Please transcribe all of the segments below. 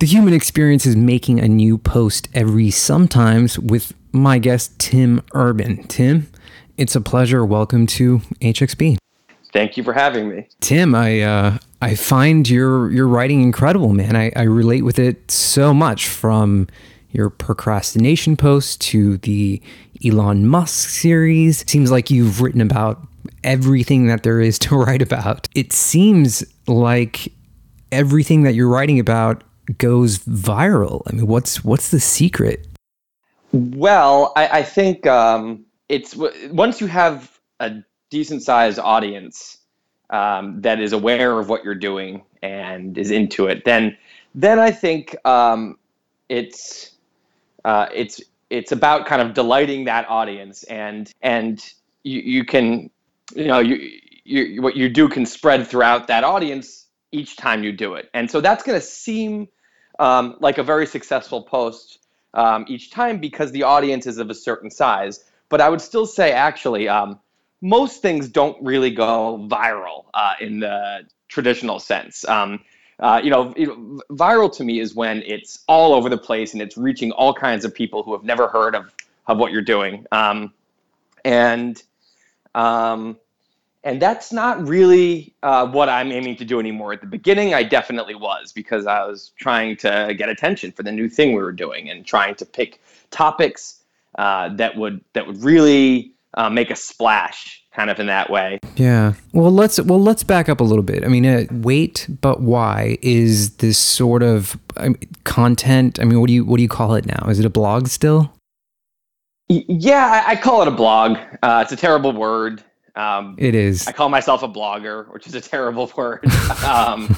The human experience is making a new post every sometimes with my guest Tim Urban. Tim, it's a pleasure. Welcome to HXP. Thank you for having me. Tim, I uh, I find your your writing incredible, man. I, I relate with it so much from your procrastination post to the Elon Musk series. Seems like you've written about everything that there is to write about. It seems like everything that you're writing about goes viral? I mean, what's what's the secret? Well, I, I think um, it's once you have a decent sized audience um, that is aware of what you're doing and is into it, then then I think um, it's uh, it's it's about kind of delighting that audience and and you, you can you know you, you what you do can spread throughout that audience each time you do it and so that's going to seem um, like a very successful post um, each time because the audience is of a certain size. But I would still say, actually, um, most things don't really go viral uh, in the traditional sense. Um, uh, you, know, viral to me is when it's all over the place and it's reaching all kinds of people who have never heard of, of what you're doing. Um, and um, and that's not really uh, what I'm aiming to do anymore. At the beginning, I definitely was because I was trying to get attention for the new thing we were doing and trying to pick topics uh, that would that would really uh, make a splash, kind of in that way. Yeah. Well, let's well let's back up a little bit. I mean, uh, Wait But Why is this sort of um, content? I mean, what do you what do you call it now? Is it a blog still? Yeah, I, I call it a blog. Uh, it's a terrible word. Um, it is. I call myself a blogger, which is a terrible word. um,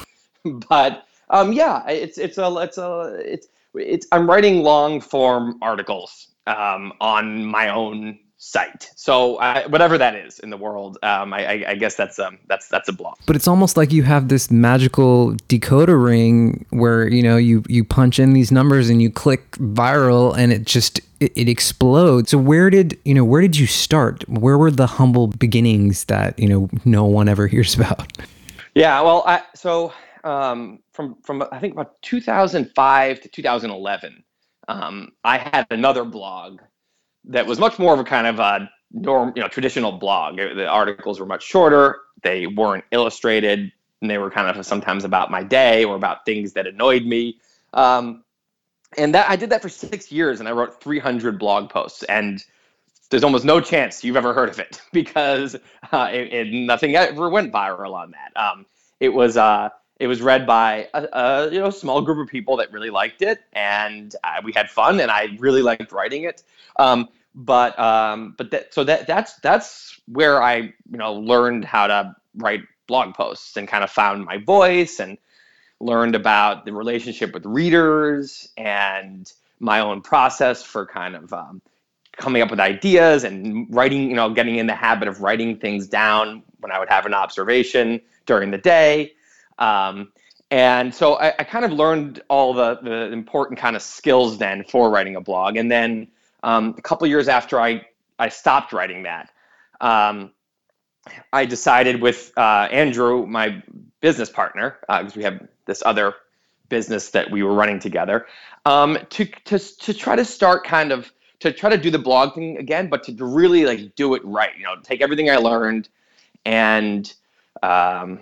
but um, yeah, it's it's a it's a it's it's I'm writing long form articles um, on my own site. So uh, whatever that is in the world, um, I, I, guess that's um, that's that's a blog. But it's almost like you have this magical decoder ring where you know you you punch in these numbers and you click viral and it just it, it explodes. So where did you know where did you start? Where were the humble beginnings that you know no one ever hears about? Yeah, well, I, so um, from from I think about 2005 to 2011, um, I had another blog that was much more of a kind of a norm, you know, traditional blog. The articles were much shorter. They weren't illustrated, and they were kind of sometimes about my day or about things that annoyed me. Um, and that I did that for six years, and I wrote 300 blog posts. And there's almost no chance you've ever heard of it because uh, it, it, nothing ever went viral on that. Um, it was uh, it was read by a, a, you know small group of people that really liked it, and uh, we had fun, and I really liked writing it. Um, but um, but that so that that's that's where I you know learned how to write blog posts and kind of found my voice and learned about the relationship with readers and my own process for kind of um, coming up with ideas and writing you know getting in the habit of writing things down when I would have an observation during the day. Um, and so I, I, kind of learned all the, the important kind of skills then for writing a blog. And then um, a couple years after I, I stopped writing that, um, I decided with uh, Andrew, my business partner, because uh, we have this other business that we were running together, um, to, to, to try to start kind of to try to do the blog thing again, but to, really like do it right. You know, take everything I learned and um,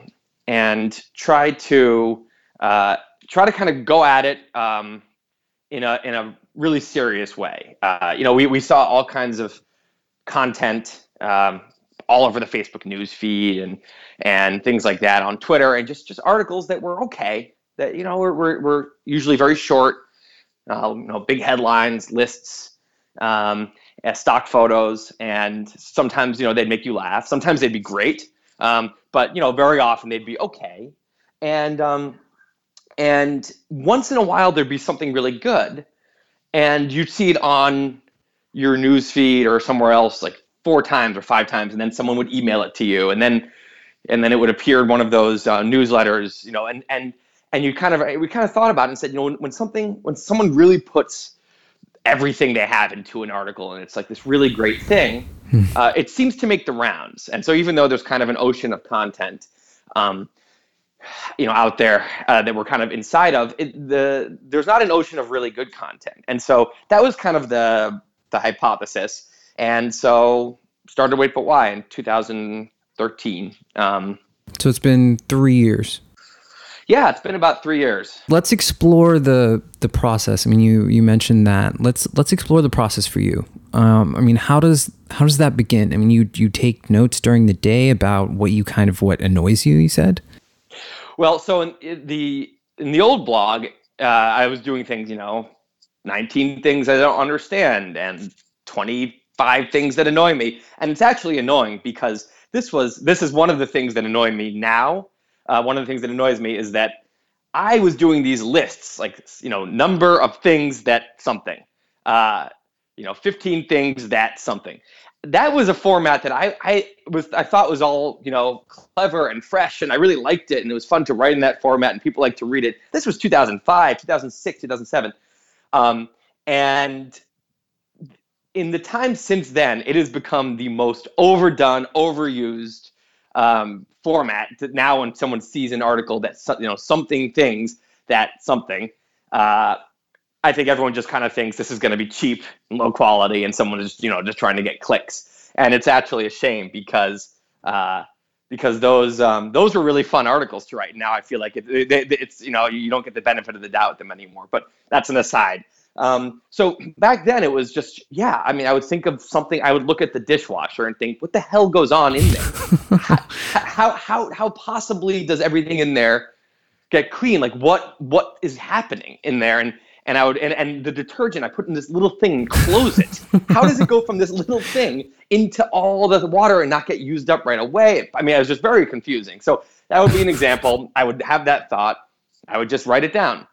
and try to uh, try to kind of go at it um, in a in a really serious way. Uh, you know, we, we saw all kinds of content um, all over the Facebook news feed and and things like that on Twitter and just just articles that were okay that you know were were, were usually very short, uh, you know, big headlines, lists, um, stock photos, and sometimes you know they'd make you laugh. Sometimes they'd be great. Um, but you know, very often they'd be okay, and um, and once in a while there'd be something really good, and you'd see it on your news feed or somewhere else like four times or five times, and then someone would email it to you, and then and then it would appear in one of those uh, newsletters, you know, and and and you kind of we kind of thought about it and said, you know, when, when something when someone really puts everything they have into an article and it's like this really great thing. Uh, it seems to make the rounds and so even though there's kind of an ocean of content um, you know out there uh, that we're kind of inside of it, the there's not an ocean of really good content and so that was kind of the the hypothesis and so started to Wait But Why in 2013 um, so it's been three years yeah, it's been about three years. Let's explore the the process. I mean, you you mentioned that. Let's let's explore the process for you. Um, I mean, how does how does that begin? I mean, you you take notes during the day about what you kind of what annoys you. You said. Well, so in the in the old blog, uh, I was doing things, you know, 19 things I don't understand and 25 things that annoy me, and it's actually annoying because this was this is one of the things that annoy me now uh, one of the things that annoys me is that I was doing these lists, like you know, number of things that something, uh, you know, 15 things that something. That was a format that I, I was I thought was all you know clever and fresh, and I really liked it, and it was fun to write in that format, and people like to read it. This was 2005, 2006, 2007, um, and in the time since then, it has become the most overdone, overused um, format that now when someone sees an article that you know something things that something uh, i think everyone just kind of thinks this is going to be cheap and low quality and someone is you know just trying to get clicks and it's actually a shame because uh, because those um, those were really fun articles to write now i feel like it, it, it's you know you don't get the benefit of the doubt with them anymore but that's an aside um, so back then it was just yeah. I mean, I would think of something. I would look at the dishwasher and think, what the hell goes on in there? how, how how how possibly does everything in there get clean? Like what what is happening in there? And and I would and, and the detergent I put in this little thing and close it. How does it go from this little thing into all the water and not get used up right away? I mean, it was just very confusing. So that would be an example. I would have that thought. I would just write it down,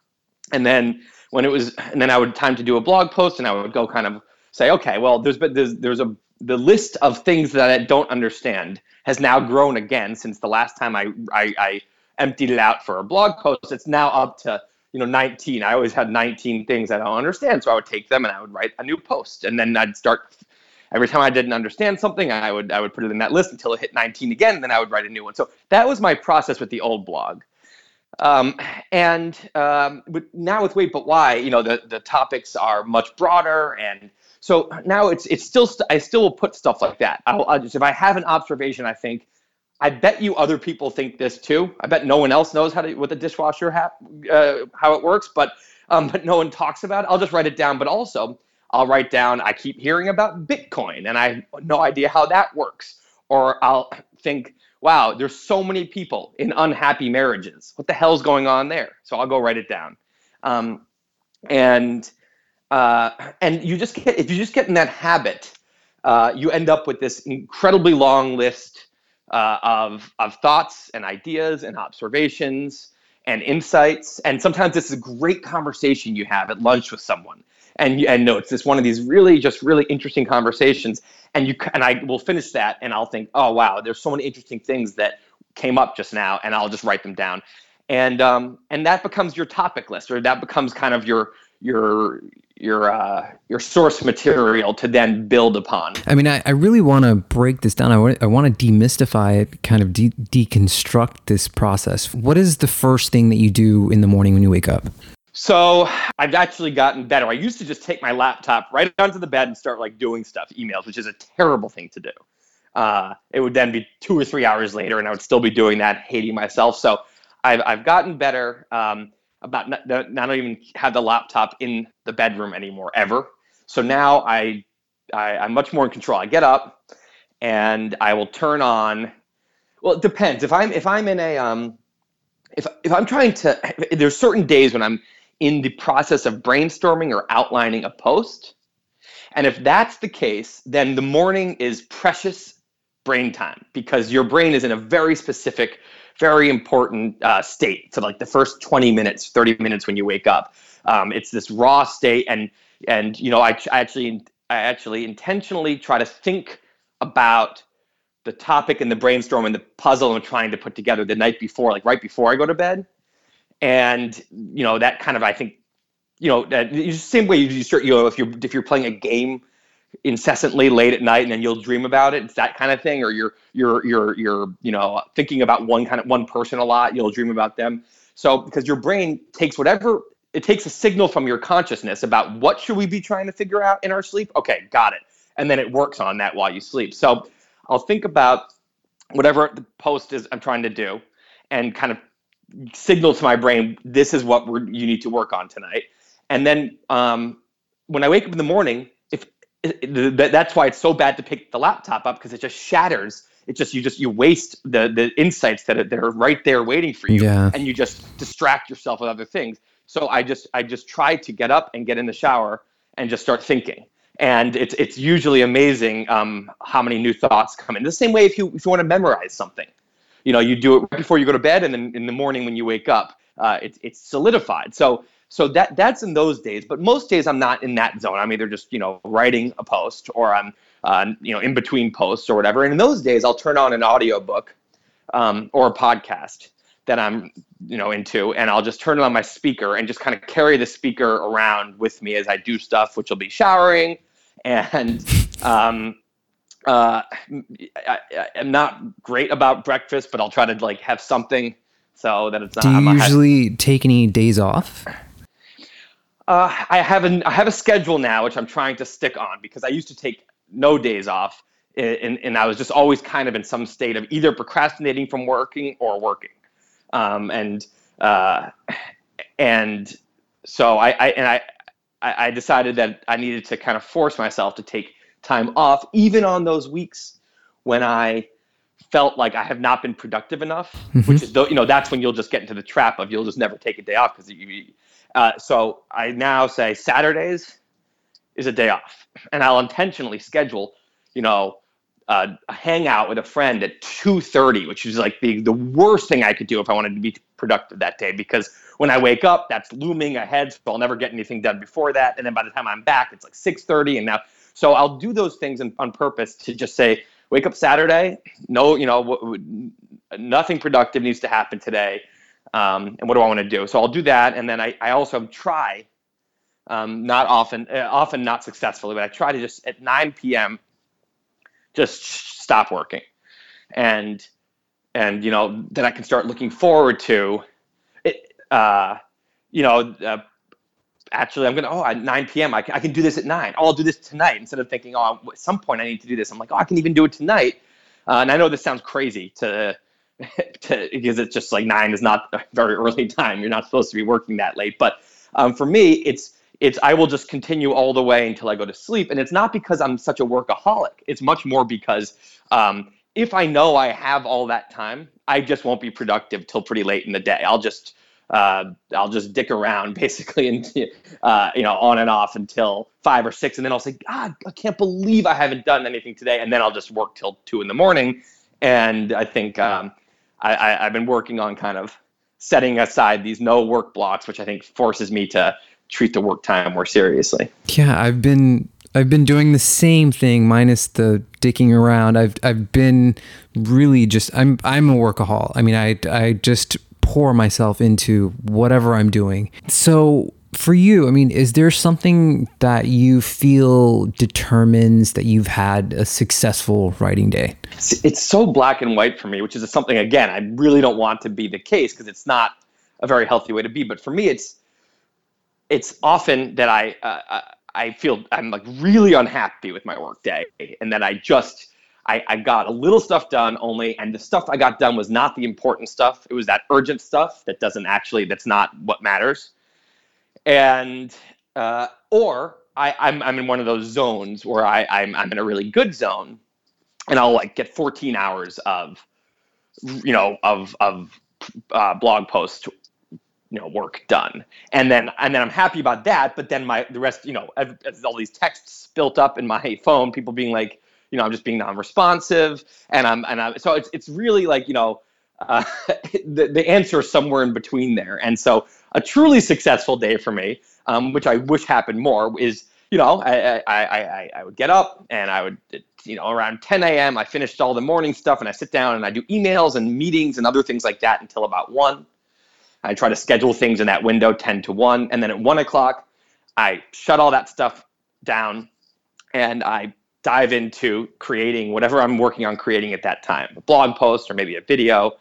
and then when it was, and then I would time to do a blog post, and I would go kind of say, okay, well, there's but there's there's a the list of things that I don't understand has now grown again since the last time I, I, I emptied it out for a blog post. It's now up to you know 19. I always had 19 things I don't understand, so I would take them and I would write a new post, and then I'd start. Every time I didn't understand something, I would I would put it in that list until it hit 19 again, and then I would write a new one. So that was my process with the old blog. Um, and um, with, now with Wait But Why, you know, the, the topics are much broader. And so now it's, it's still, st- I still will put stuff like that. I'll, I'll just, if I have an observation, I think, I bet you other people think this too. I bet no one else knows how to, what the dishwasher, ha- uh, how it works, but, um, but no one talks about it. I'll just write it down. But also, I'll write down, I keep hearing about Bitcoin and I have no idea how that works. Or I'll think, wow, there's so many people in unhappy marriages. What the hell's going on there? So I'll go write it down. Um, and uh, and you just get if you just get in that habit, uh, you end up with this incredibly long list uh, of of thoughts and ideas and observations and insights. And sometimes this is a great conversation you have at lunch with someone. And and no, it's this one of these really just really interesting conversations and you and I will finish that and I'll think, oh wow, there's so many interesting things that came up just now, and I'll just write them down, and um, and that becomes your topic list, or that becomes kind of your your your uh, your source material to then build upon. I mean, I, I really want to break this down. I want I want to demystify it, kind of de- deconstruct this process. What is the first thing that you do in the morning when you wake up? So I've actually gotten better. I used to just take my laptop right onto the bed and start like doing stuff, emails, which is a terrible thing to do. Uh, it would then be two or three hours later, and I would still be doing that, hating myself. So I've I've gotten better um, about not, not even have the laptop in the bedroom anymore ever. So now I, I I'm much more in control. I get up and I will turn on. Well, it depends. If I'm if I'm in a um, if if I'm trying to, there's certain days when I'm in the process of brainstorming or outlining a post. And if that's the case, then the morning is precious, brain time because your brain is in a very specific, very important uh, state for like the first 20 minutes, 30 minutes when you wake up. Um, it's this raw state, and and you know I, I actually I actually intentionally try to think about the topic and the brainstorm and the puzzle I'm trying to put together the night before, like right before I go to bed. And you know that kind of I think, you know, that same way you start, you know, if you're if you're playing a game incessantly late at night and then you'll dream about it, it's that kind of thing. Or you're you're you're you're you know thinking about one kind of one person a lot, you'll dream about them. So because your brain takes whatever it takes a signal from your consciousness about what should we be trying to figure out in our sleep. Okay, got it. And then it works on that while you sleep. So I'll think about whatever the post is I'm trying to do and kind of signal to my brain this is what you need to work on tonight. And then um, when I wake up in the morning, that's why it's so bad to pick the laptop up because it just shatters. It just you just you waste the the insights that are, that are right there waiting for you, yeah. and you just distract yourself with other things. So I just I just try to get up and get in the shower and just start thinking and it's it's usually amazing um, how many new thoughts come in. The same way if you if you want to memorize something, you know, you do it right before you go to bed, and then in the morning when you wake up, uh, it's it's solidified. So so that that's in those days. But most days I'm not in that zone. I'm either just you know writing a post or I'm uh, you know in between posts or whatever. And in those days, I'll turn on an audiobook um, or a podcast that I'm you know into and I'll just turn it on my speaker and just kind of carry the speaker around with me as I do stuff which will be showering and um, uh, I, am not great about breakfast, but I'll try to like have something so that it's not. Do you usually take any days off? Uh, I have a I have a schedule now, which I'm trying to stick on because I used to take no days off, and, and I was just always kind of in some state of either procrastinating from working or working, um, and uh, and so I, I and I I, I decided that I needed to kind of force myself to take time off, even on those weeks when I felt like I have not been productive enough, mm-hmm. which is, you know, that's when you'll just get into the trap of you'll just never take a day off because you, uh, so I now say Saturdays is a day off and I'll intentionally schedule, you know, uh, a hangout with a friend at 2.30, which is like the, the worst thing I could do if I wanted to be productive that day because when I wake up, that's looming ahead, so I'll never get anything done before that. And then by the time I'm back, it's like 6:30, and now so I'll do those things in, on purpose to just say, wake up Saturday, no, you know, w- w- nothing productive needs to happen today, um, and what do I want to do? So I'll do that, and then I, I also try, um, not often, uh, often not successfully, but I try to just at 9 p.m. just stop working, and and you know then I can start looking forward to uh, you know, uh, actually, I'm gonna oh at 9 p.m. I can, I can do this at nine. Oh, I'll do this tonight instead of thinking oh at some point I need to do this. I'm like oh I can even do it tonight. Uh, and I know this sounds crazy to to because it's just like nine is not a very early time. You're not supposed to be working that late. But um, for me, it's it's I will just continue all the way until I go to sleep. And it's not because I'm such a workaholic. It's much more because um, if I know I have all that time, I just won't be productive till pretty late in the day. I'll just uh, I'll just dick around basically and uh, you know on and off until five or six, and then I'll say, God, I can't believe I haven't done anything today, and then I'll just work till two in the morning. And I think um, I, I've been working on kind of setting aside these no work blocks, which I think forces me to treat the work time more seriously. Yeah, I've been I've been doing the same thing minus the dicking around. I've I've been really just I'm I'm a workaholic. I mean, I I just pour myself into whatever I'm doing. So, for you, I mean, is there something that you feel determines that you've had a successful writing day? It's, it's so black and white for me, which is something, again, I really don't want to be the case because it's not a very healthy way to be. But for me, it's it's often that I uh, I feel I'm like really unhappy with my work day, and that I just I, I got a little stuff done only, and the stuff I got done was not the important stuff. It was that urgent stuff that doesn't actually, that's not what matters. And, uh, or I, I'm, I'm in one of those zones where I, I'm, I'm in a really good zone and I'll like get 14 hours of, you know, of, of uh, blog post you know work done. And then and then i'm happy about that but then my the rest you know all these texts built up in my phone people being like you know I'm just being non-responsive, and I'm and I'm so it's it's really like you know uh, the the answer is somewhere in between there, and so a truly successful day for me, um, which I wish happened more, is you know I, I I I would get up and I would you know around 10 a.m. I finished all the morning stuff and I sit down and I do emails and meetings and other things like that until about one. I try to schedule things in that window 10 to 1. And then at 1 o'clock, I shut all that stuff down and I dive into creating whatever I'm working on creating at that time a blog post or maybe a video,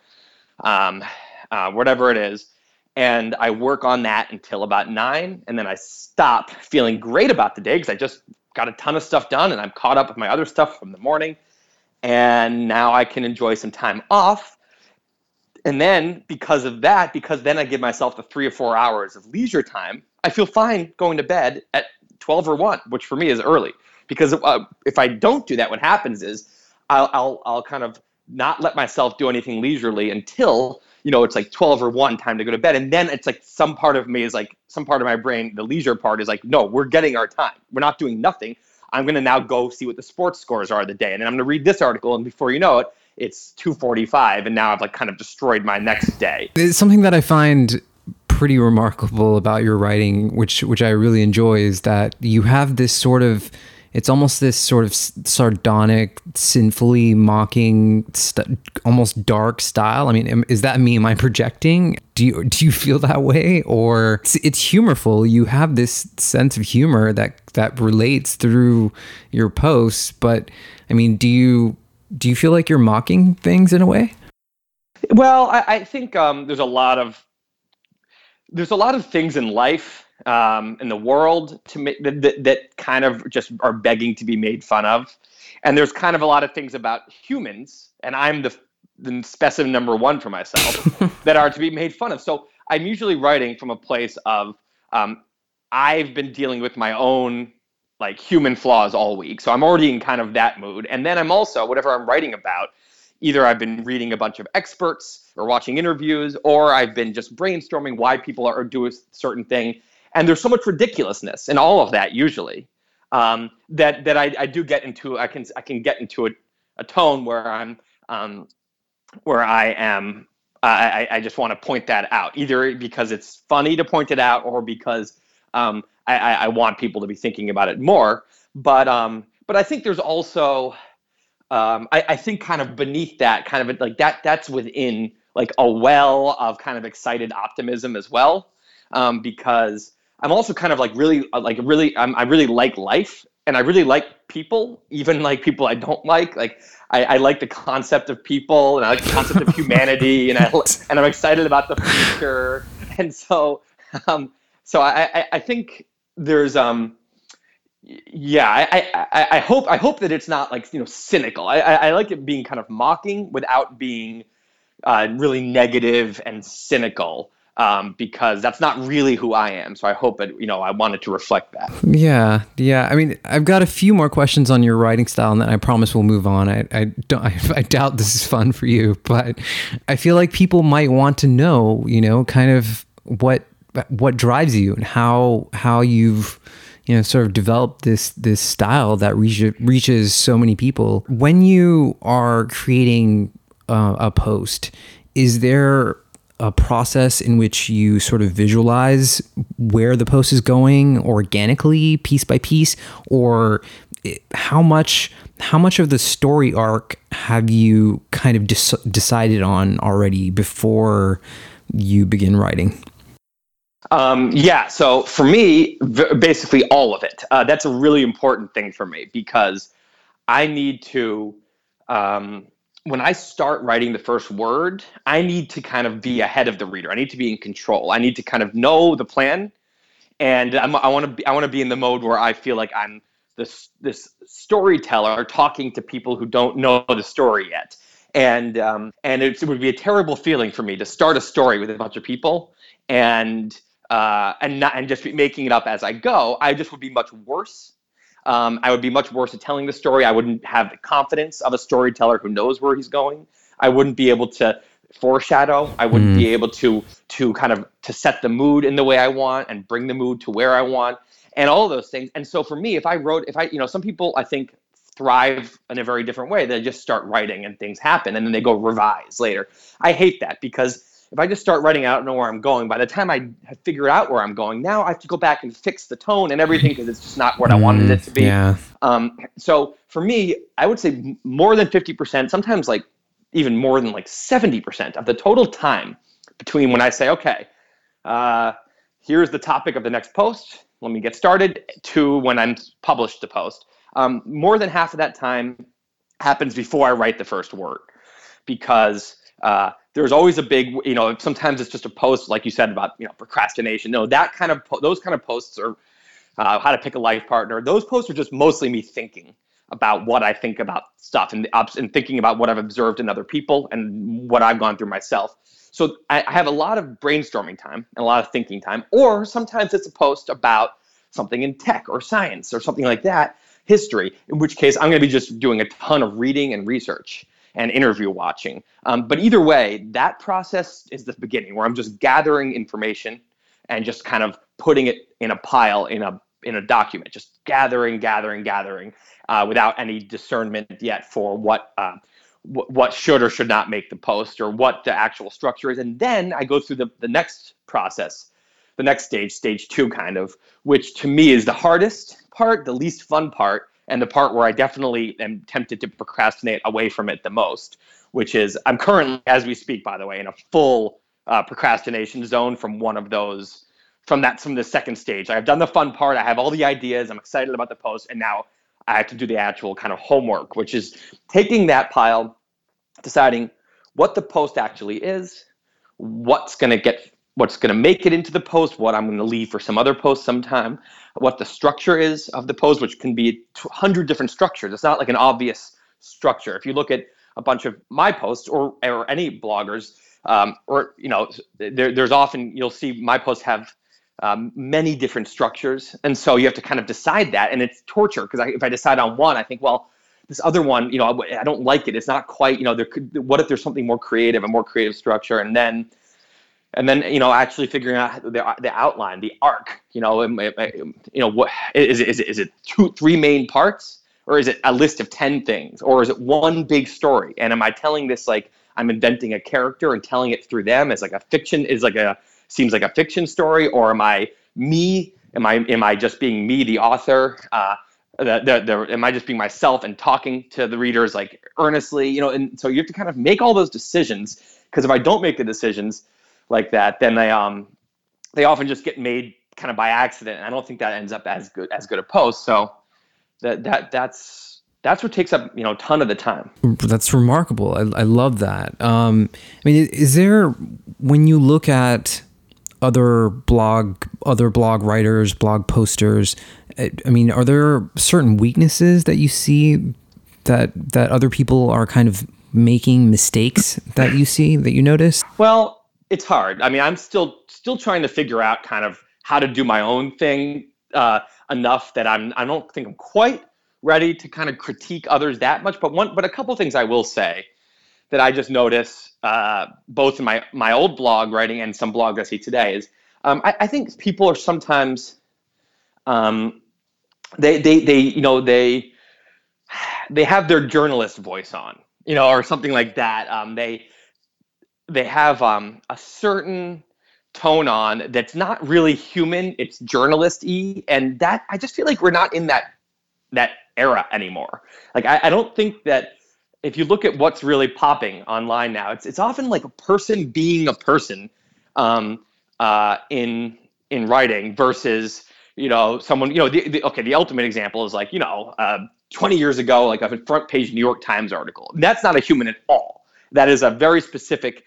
um, uh, whatever it is. And I work on that until about nine. And then I stop feeling great about the day because I just got a ton of stuff done and I'm caught up with my other stuff from the morning. And now I can enjoy some time off and then because of that, because then I give myself the three or four hours of leisure time, I feel fine going to bed at 12 or 1, which for me is early. Because uh, if I don't do that, what happens is I'll, I'll, I'll kind of not let myself do anything leisurely until you know it's like 12 or 1 time to go to bed. And then it's like some part of me is like some part of my brain the leisure part is like no we're getting our time. We're not doing nothing. I'm going to now go see what the sports scores are of the day. And then i'm going to read this article and before you know it it's 2:45 and now I've like kind of destroyed my next day. It's something that I find pretty remarkable about your writing which which I really enjoy is that you have this sort of it's almost this sort of sardonic, sinfully mocking, st- almost dark style. I mean, is that me? Am I projecting? Do you do you feel that way, or it's, it's humorful? You have this sense of humor that that relates through your posts, but I mean, do you do you feel like you're mocking things in a way? Well, I, I think um, there's a lot of there's a lot of things in life um, in the world to ma- that, that kind of just are begging to be made fun of, and there's kind of a lot of things about humans, and I'm the the specimen number one for myself that are to be made fun of. So I'm usually writing from a place of um, I've been dealing with my own like human flaws all week. So I'm already in kind of that mood. And then I'm also, whatever I'm writing about, either I've been reading a bunch of experts or watching interviews, or I've been just brainstorming why people are doing a certain thing. And there's so much ridiculousness in all of that usually um, that that I, I do get into. I can I can get into a, a tone where I'm um, where I am. I, I just want to point that out, either because it's funny to point it out, or because um, I, I, want people to be thinking about it more. But um, but I think there's also um, I, I think kind of beneath that, kind of like that that's within like a well of kind of excited optimism as well, um, because I'm also kind of like really uh, like really I'm, I really like life and I really like people, even like people I don't like. Like I, I like the concept of people and I like the concept of humanity and I and I'm excited about the future. And so um, so I, I, I think there's um yeah I, I i hope i hope that it's not like you know cynical i i like it being kind of mocking without being uh, really negative and cynical um, because that's not really who I am. So I hope it, you know, I wanted to reflect that. Yeah, yeah. I mean, I've got a few more questions on your writing style, and then I promise we'll move on. I, I don't, I, I doubt this is fun for you, but I feel like people might want to know, you know, kind of what what drives you and how how you've you know sort of developed this this style that reach, reaches so many people when you are creating uh, a post is there a process in which you sort of visualize where the post is going organically piece by piece or how much how much of the story arc have you kind of decided on already before you begin writing um, yeah, so for me, v- basically all of it. Uh, that's a really important thing for me because I need to, um, when I start writing the first word, I need to kind of be ahead of the reader. I need to be in control. I need to kind of know the plan, and I'm, i want to be I want to be in the mode where I feel like I'm this this storyteller talking to people who don't know the story yet. And um, and it would be a terrible feeling for me to start a story with a bunch of people and uh, and not and just be making it up as I go, I just would be much worse. Um, I would be much worse at telling the story. I wouldn't have the confidence of a storyteller who knows where he's going. I wouldn't be able to foreshadow. I wouldn't mm. be able to to kind of to set the mood in the way I want and bring the mood to where I want and all of those things. And so for me, if I wrote, if I, you know, some people I think thrive in a very different way. They just start writing and things happen and then they go revise later. I hate that because if I just start writing, I don't know where I'm going. By the time I figure out where I'm going, now I have to go back and fix the tone and everything because it's just not what I wanted it to be. Mm, Yeah. Um, so for me, I would say more than 50%, sometimes like even more than like 70% of the total time between when I say, okay, uh, here's the topic of the next post, let me get started, to when I'm published the post. Um, more than half of that time happens before I write the first word because uh, there's always a big, you know, sometimes it's just a post like you said about, you know, procrastination. No, that kind of, po- those kind of posts are uh, how to pick a life partner. Those posts are just mostly me thinking about what I think about stuff and, and thinking about what I've observed in other people and what I've gone through myself. So I, I have a lot of brainstorming time and a lot of thinking time, or sometimes it's a post about something in tech or science or something like that, history, in which case I'm going to be just doing a ton of reading and research and interview watching. Um, but either way, that process is the beginning where I'm just gathering information and just kind of putting it in a pile in a in a document, just gathering, gathering, gathering, uh, without any discernment yet for what uh, what should or should not make the post or what the actual structure is. And then I go through the the next process, the next stage, stage two, kind of, which to me is the hardest part, the least fun part, and the part where I definitely am tempted to procrastinate away from it the most, which is I'm currently, as we speak, by the way, in a full uh, procrastination zone from one of those from that from the second stage. I've done the fun part. I have all the ideas. I'm excited about the post, and now I have to do the actual kind of homework, which is taking that pile, deciding what the post actually is, what's going to get what's going to make it into the post, what I'm going to leave for some other post sometime, what the structure is of the post, which can be 100 different structures. It's not like an obvious structure. If you look at a bunch of my posts or, or any bloggers, um, or you know, there, there's often you'll see my posts have um, many different structures, and so you have to kind of decide that, and it's torture because if I decide on one, I think, well, this other one, you know, I, I don't like it. It's not quite, you know, there could. What if there's something more creative, a more creative structure, and then and then you know actually figuring out the, the outline the arc you know you know what is it, is it is it two three main parts? Or is it a list of 10 things? Or is it one big story? And am i telling this like i'm inventing a character and telling it through them as like a fiction is like a seems like a fiction story? Or am i me? Am i am i just being me the author? Uh the, the, the, am I just being myself and talking to the readers like earnestly, you know? And so you have to kind of make all those decisions. Because if I don't make the decisions, like that, then they um they often just get made kind of by accident, and I don't think that ends up as good as good a post. So that that that's that's what takes up you know a ton of the time. That's remarkable. I, I love that. Um, I mean, is there when you look at other blog other blog writers, blog posters? I I mean, are there certain weaknesses that you see that that other people are kind of making mistakes that you see that you notice? Well, it's hard. I mean, I'm still still trying to figure out kind of how to do my own thing uh, enough that I'm I don't think I'm quite ready to kind of critique others that much. But one, but a couple things I will say that I just notice uh, both in my my old blog writing and some blogs I see today is um, I, I think people are sometimes um, they they they you know they they have their journalist voice on you know or something like that. Um, they they have um, a certain tone on that's not really human it's journalist-y and that i just feel like we're not in that that era anymore. Like i, I don't think that if you look at what's really popping online now it's it's often like a person being a person um, uh, in in writing versus you know someone you know the, the okay the ultimate example is like you know uh, 20 years ago like a front page New York Times article. That's not a human at all. That is a very specific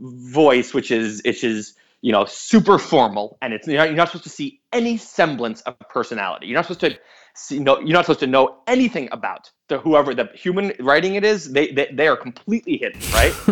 voice which is which is you know super formal and it's you're not, you're not supposed to see any semblance of personality you're not supposed to see no you're not supposed to know anything about the whoever the human writing it is they they, they are completely hidden right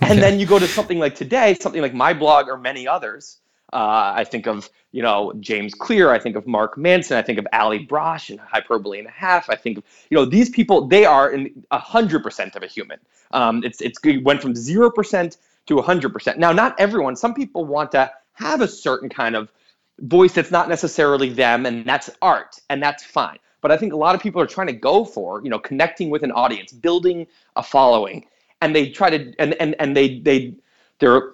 and then you go to something like today something like my blog or many others uh, I think of you know James Clear. I think of Mark Manson. I think of Allie Brosh and Hyperbole and a Half. I think of you know these people. They are in hundred percent of a human. Um, it's it's it went from zero percent to hundred percent. Now, not everyone. Some people want to have a certain kind of voice that's not necessarily them, and that's art, and that's fine. but I think a lot of people are trying to go for, you know, connecting with an audience, building a following, and they try to and and and they they they're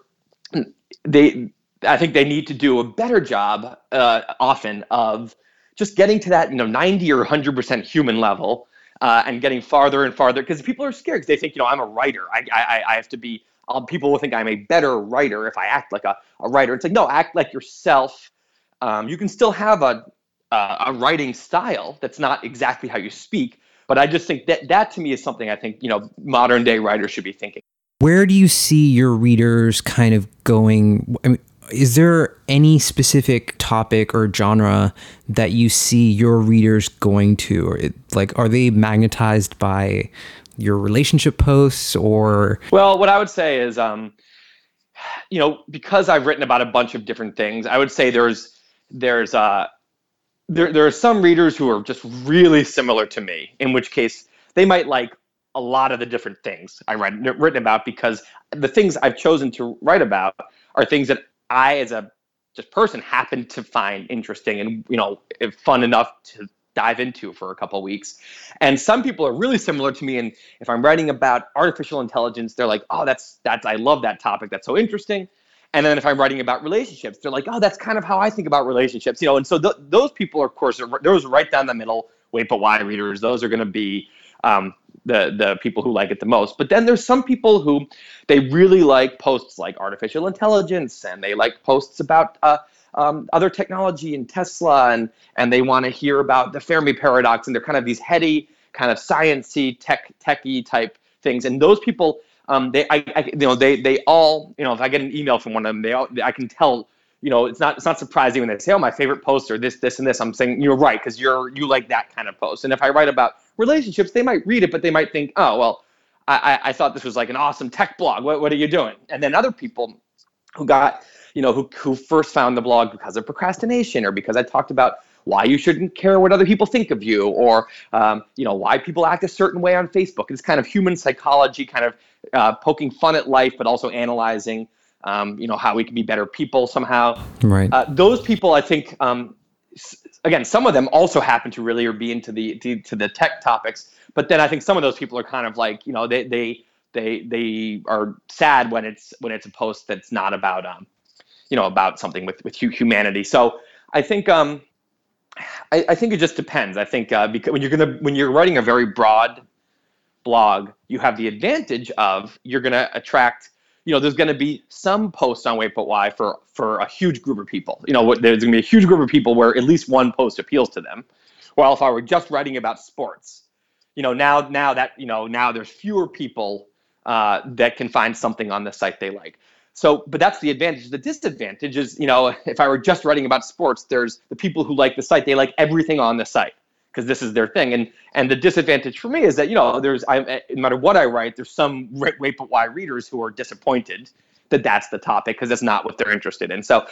they I think they need to do a better job uh, often of just getting to that you know 90 or 100% human level uh, and getting farther and farther because people are scared because they think you know I'm a writer I, I, I have to be um, people will think I'm a better writer if I act like a, a writer. It's like no act like yourself. Um, you can still have a, a writing style that's not exactly how you speak but I just think that that to me is something I think you know modern day writers should be thinking. Where do you see your readers kind of going? I mean, is there any specific topic or genre that you see your readers going to? Or it, like are they magnetized by your relationship posts or? Well what i would say is um you know because i've written about a bunch of different things i would say there's there's uh there, there are some readers who are just really similar to me in which case they might like a lot of the different things i write written about because the things i've chosen to write about are things that I, as a just person, happen to find interesting and you know fun enough to dive into for a couple weeks. And some people are really similar to me. And if I'm writing about artificial intelligence, they're like, "Oh, that's that's I love that topic. That's so interesting." And then if I'm writing about relationships, they're like, "Oh, that's kind of how I think about relationships." You know, and so th- those people, of course, are those right down the middle. Wait But Why readers? Those are going to be um, the the people who like it the most. But then there's some people who they really like posts like artificial intelligence, and they like posts about uh, um, other technology and Tesla, and and they want to hear about the Fermi paradox, and they're kind of these heady, kind of sciency, tech techy type things. And those people, um, they I, I, you know they they all you know if I get an email from one of them, they all I can tell you know, it's not it's not surprising when they say, "Oh, my favorite post or this, this, and this." I'm saying you're right because you're you like that kind of post. And if I write about relationships, they might read it, but they might think, "Oh, well, I, I thought this was like an awesome tech blog. What what are you doing?" And then other people who got you know who who first found the blog because of procrastination or because I talked about why you shouldn't care what other people think of you or um, you know why people act a certain way on Facebook it's kind of human psychology kind of uh, poking fun at life but also analyzing um, you know how we can be better people somehow. Right. Uh, those people, I think, um, again, some of them also happen to really or be into the to, to, the tech topics, but then I think some of those people are kind of like you know they they they they are sad when it's when it's a post that's not about um, you know about something with with humanity. So I think um, I, I think it just depends. I think uh, because when you're gonna when you're writing a very broad blog, you have the advantage of you're gonna attract you know, there's going to be some posts on Wait But Why for for a huge group of people. You know, there's going to be a huge group of people where at least one post appeals to them. While if I were just writing about sports, you know, now now that you know now there's fewer people uh, that can find something on the site they like. So, but that's the advantage. The disadvantage is, you know, if I were just writing about sports, there's the people who like the site. They like everything on the site because this is their thing. And and the disadvantage for me is that you know there's I eh, no matter what I write, there's some Wait But Why readers who are disappointed that that's the topic because it's not what they're interested in. So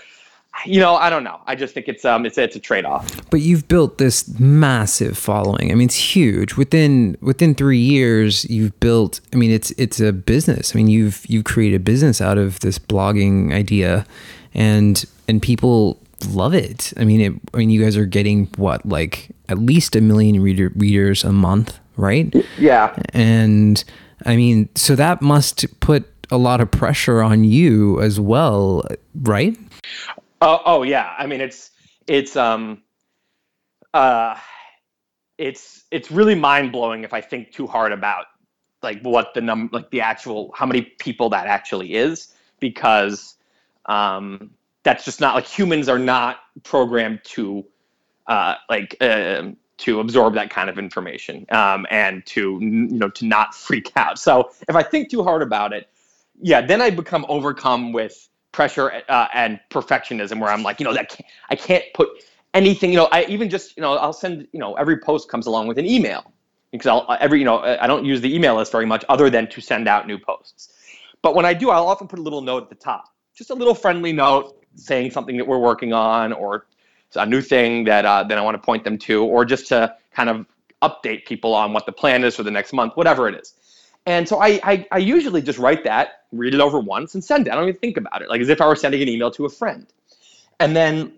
you know, I don't know. I just think it's um it's it's a trade off. But you've built this massive following. I mean, it's huge. Within within 3 years, you've built I mean, it's it's a business. I mean, you've you've created a business out of this blogging idea and and people love it. I mean, it, I mean, you guys are getting what, like at least a million reader, readers a month, right? Yeah. And I mean, so that must put a lot of pressure on you as well, right? Oh, oh yeah. I mean, it's it's um, uh, it's it's really mind blowing if I think too hard about like what the num like the actual how many people that actually is because um that's just not like humans are not programmed to uh, like uh, to absorb that kind of information um, and to you know to not freak out. So if I think too hard about it, yeah, then I become overcome with pressure uh, and perfectionism, where I'm like, you know, that can't, I can't put anything. You know, I even just you know I'll send you know every post comes along with an email because I'll every you know I don't use the email list very much other than to send out new posts. But when I do, I'll often put a little note at the top, just a little friendly note saying something that we're working on or a new thing that uh, that I want to point them to, or just to kind of update people on what the plan is for the next month, whatever it is. And so I, I, I usually just write that, read it over once, and send it. I don't even think about it, like as if I were sending an email to a friend. And then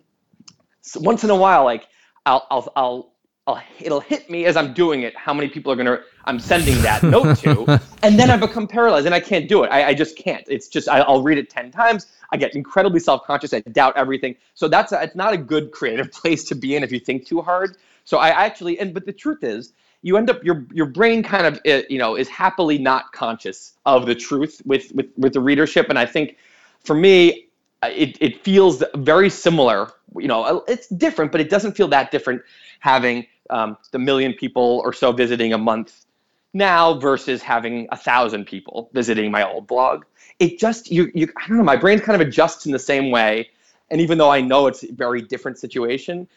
so once in a while, like I'll I'll I'll I'll, it'll hit me as I'm doing it how many people are gonna I'm sending that note to, and then I become paralyzed and I can't do it. I, I just can't. It's just I, will read it ten times. I get incredibly self conscious. I doubt everything. So that's a, it's not a good creative place to be in if you think too hard. So I actually and but the truth is you end up your your brain kind of eh, you know is happily not conscious of the truth with with with the readership. And i think for me it, it feels very similar you know it's different but it doesn't feel that different having um, the million people or so visiting a month now versus having a thousand people visiting my old blog. It just you, you i don't know my brain kind of adjusts in the same way. And even though i know it's a very different situation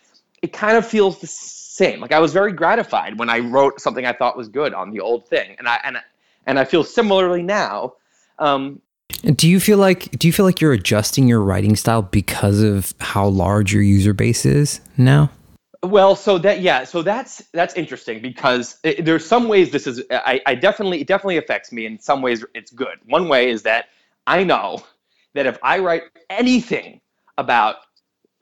it kind of feels the same. Like I was very gratified when I wrote something I thought was good on the old thing, and I and and I feel similarly now. Um, do you feel like do you feel like you're adjusting your writing style because of how large your user base is now? Well, so that yeah, so that's that's interesting because it, there's some ways this is I, I definitely it definitely affects me. In some ways, it's good. One way is that I know that if I write anything about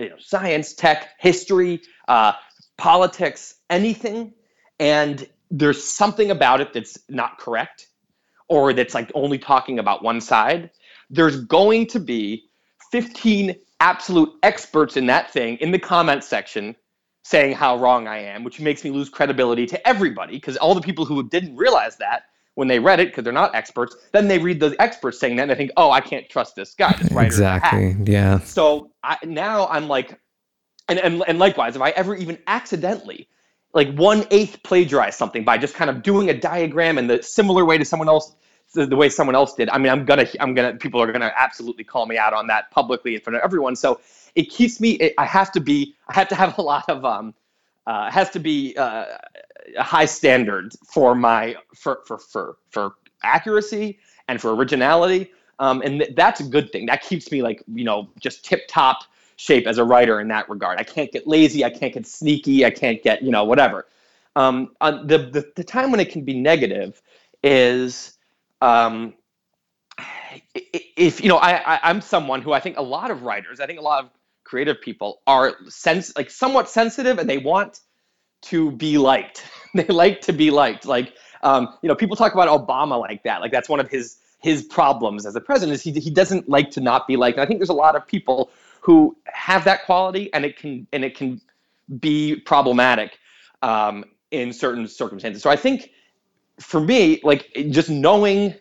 you know science, tech, history, uh, politics, anything, and there's something about it that's not correct or that's like only talking about one side, there's going to be 15 absolute experts in that thing in the comment section saying how wrong I am, which makes me lose credibility to everybody because all the people who didn't realize that when they read it because they're not experts, then they read the experts saying that and they think, "Oh, I can't trust this guy, this writer." Exactly. Yeah. So I, now I'm like, and, and and likewise, if I ever even accidentally like one eighth plagiarize something by just kind of doing a diagram in the similar way to someone else the, the way someone else did i mean i'm gonna i'm gonna people are gonna absolutely call me out on that publicly in front of everyone so it keeps me it, i have to be i have to have a lot of um uh, has to be uh, a high standard for my for for for for accuracy and for originality um, and th- that's a good thing that keeps me like you know just tip top shape as a writer in that regard. I can't get lazy. I can't get sneaky. I can't get you know whatever. Um, uh, the, the the time when it can be negative is um, if you know I, I am someone who I think a lot of writers, I think a lot of creative people are sense like somewhat sensitive and they want to be liked. they like to be liked. Like um, you know people talk about Obama like that. Like that's one of his his problems as a president is he, he doesn't like to not be liked. And I think there's a lot of people who have that quality, and it can and it can be problematic um, in certain circumstances. So I think for me, like just knowing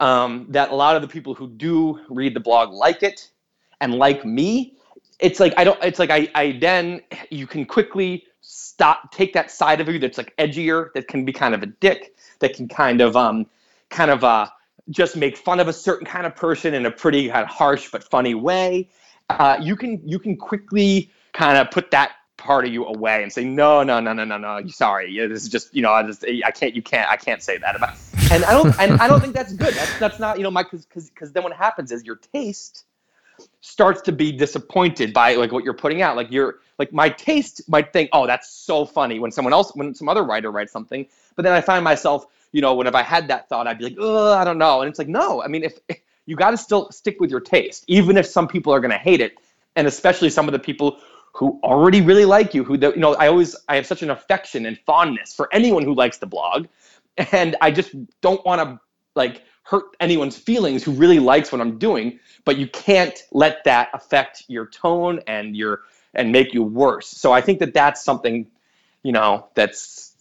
um, that a lot of the people who do read the blog like it and like me, it's like I don't. It's like I I then you can quickly stop take that side of you that's like edgier that can be kind of a dick that can kind of um kind of uh just make fun of a certain kind of person in a pretty kind of harsh but funny way uh, you can you can quickly kind of put that part of you away and say no no no no no no sorry this is just you know I just I can't you can't I can't say that about and I don't and I don't think that's good that's that's not you know my because because then what happens is your taste starts to be disappointed by like what you're putting out like you're like my taste might think oh that's so funny when someone else when some other writer writes something but then I find myself you know when if I had that thought I'd be like oh I don't know and it's like no I mean if you got to still stick with your taste, even if some people are going to hate it, and especially some of the people who already really like you. Who you know, I always I have such an affection and fondness for anyone who likes the blog, and I just don't want to like hurt anyone's feelings who really likes what I'm doing. But you can't let that affect your tone and your and make you worse. So I think that that's something, you know, that's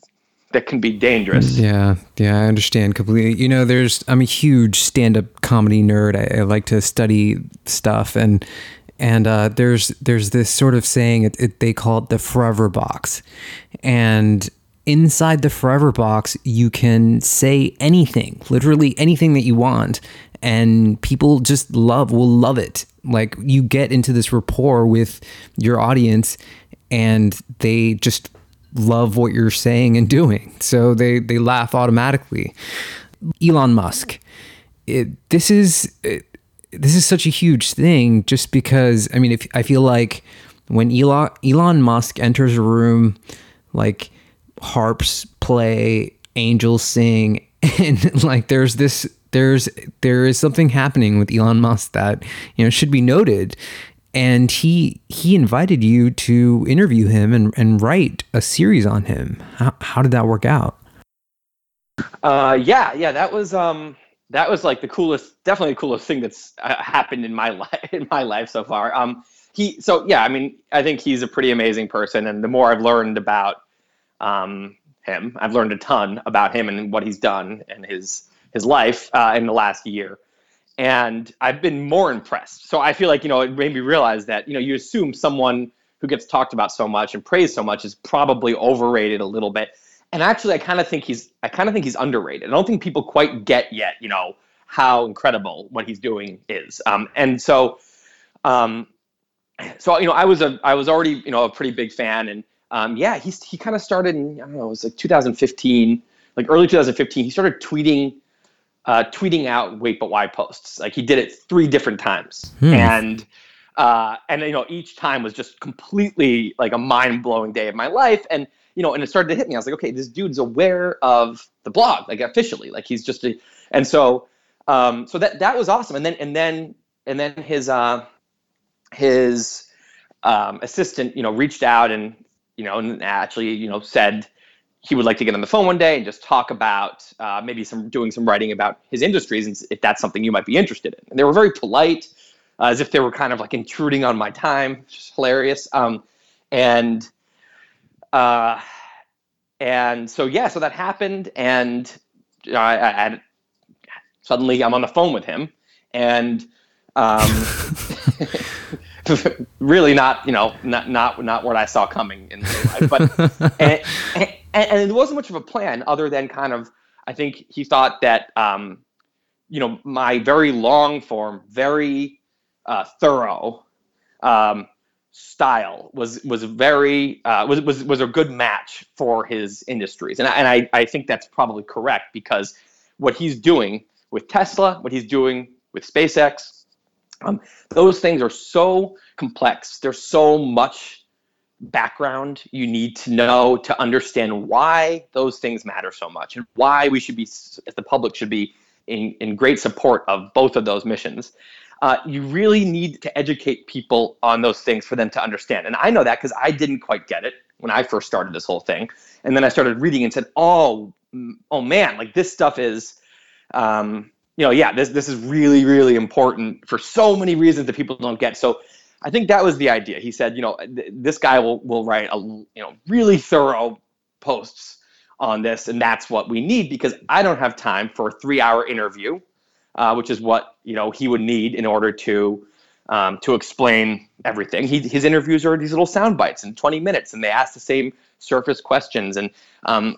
that can be dangerous. Yeah, yeah, I understand completely. You know, there's I'm a huge stand-up comedy nerd. I, I like to study stuff, and and uh, there's there's this sort of saying it, it, they call it the forever box, and inside the forever box you can say anything, literally anything that you want, and people just love will love it. Like you get into this rapport with your audience, and they just love what you're saying and doing. So they, they laugh automatically. Elon Musk. It, this is it, this is such a huge thing just because I mean if I feel like when Elon Elon Musk enters a room like harps play, angels sing and like there's this there's there is something happening with Elon Musk that you know should be noted and he he invited you to interview him and, and write a series on him. How, how did that work out? Uh, yeah, yeah, that was um, that was like the coolest, definitely the coolest thing that's uh, happened in my life in my life so far. Um, he, so yeah, I mean, I think he's a pretty amazing person, and the more I've learned about um, him, I've learned a ton about him and what he's done and his his life uh, in the last year and I've been more impressed. So I feel like you know it made me realize that you know you assume someone who gets talked about so much and praised so much is probably overrated a little bit. And actually, I kind of think he's I kind of think he's underrated. I don't think people quite get yet, you know, how incredible what he's doing is. Um, and so, um, so you know, I was a I was already you know a pretty big fan, and um, yeah, he's he kind of started in I don't know it was like 2015, like early 2015. He started tweeting uh, tweeting out wait but why posts. Like he did it three different times, hmm. and uh, and you know each time was just completely like a mind blowing day of my life. And you know, and it started to hit me. I was like, okay, this dude's aware of the blog, like officially, like he's just a, and so um, so that that was awesome. And then and then and then his uh, his um, assistant, you know, reached out and you know and actually you know said he would like to get on the phone one day and just talk about uh, maybe some doing some writing about his industries and if that's something you might be interested in. And they were very polite, uh, as if they were kind of like intruding on my time, is hilarious. Um, and uh, and so yeah, so that happened, and I, I had, suddenly I'm on the phone with him, and um, really not you know not not not what I saw coming in life, but. and, and, and, it wasn't much of a plan other than kind of I think he thought that um, you know my very long form, very uh, thorough um, style was was very uh, was, was was a good match for his industries, and I, and I I think that's probably correct because what he's doing with Tesla, what he's doing with SpaceX, um, those things are so complex. There's so much background you need to know to understand why those things matter so much and why we should be, the public should be in, in great support of both of those missions. Uh, you really need to educate people on those things for them to understand. And I know that because I didn't quite get it when I first started this whole thing. And then I started reading and said, oh, oh man, like this stuff is, um, you know, yeah, this, this is really, really important for so many reasons that people don't get. So I think that was the idea. He said, you know, th- this guy will will write a you know really thorough posts on this, and that's what we need because I don't have time for a three hour interview, uh, which is what you know he would need in order to um, to explain everything. He, his interviews are these little sound bites in 20 minutes, and they ask the same surface questions, and um,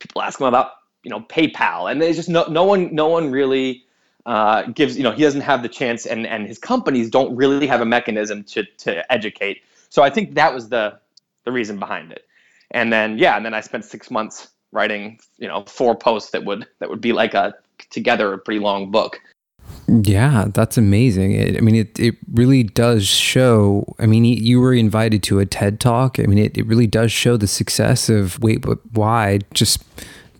people ask him about you know PayPal, and there's just no no one no one really uh, gives you know he doesn't have the chance and and his companies don't really have a mechanism to to educate so i think that was the the reason behind it and then yeah and then i spent six months writing you know four posts that would that would be like a together a pretty long book yeah, that's amazing. It, I mean, it, it really does show. I mean, you were invited to a TED talk. I mean, it, it really does show the success of Wait But Why just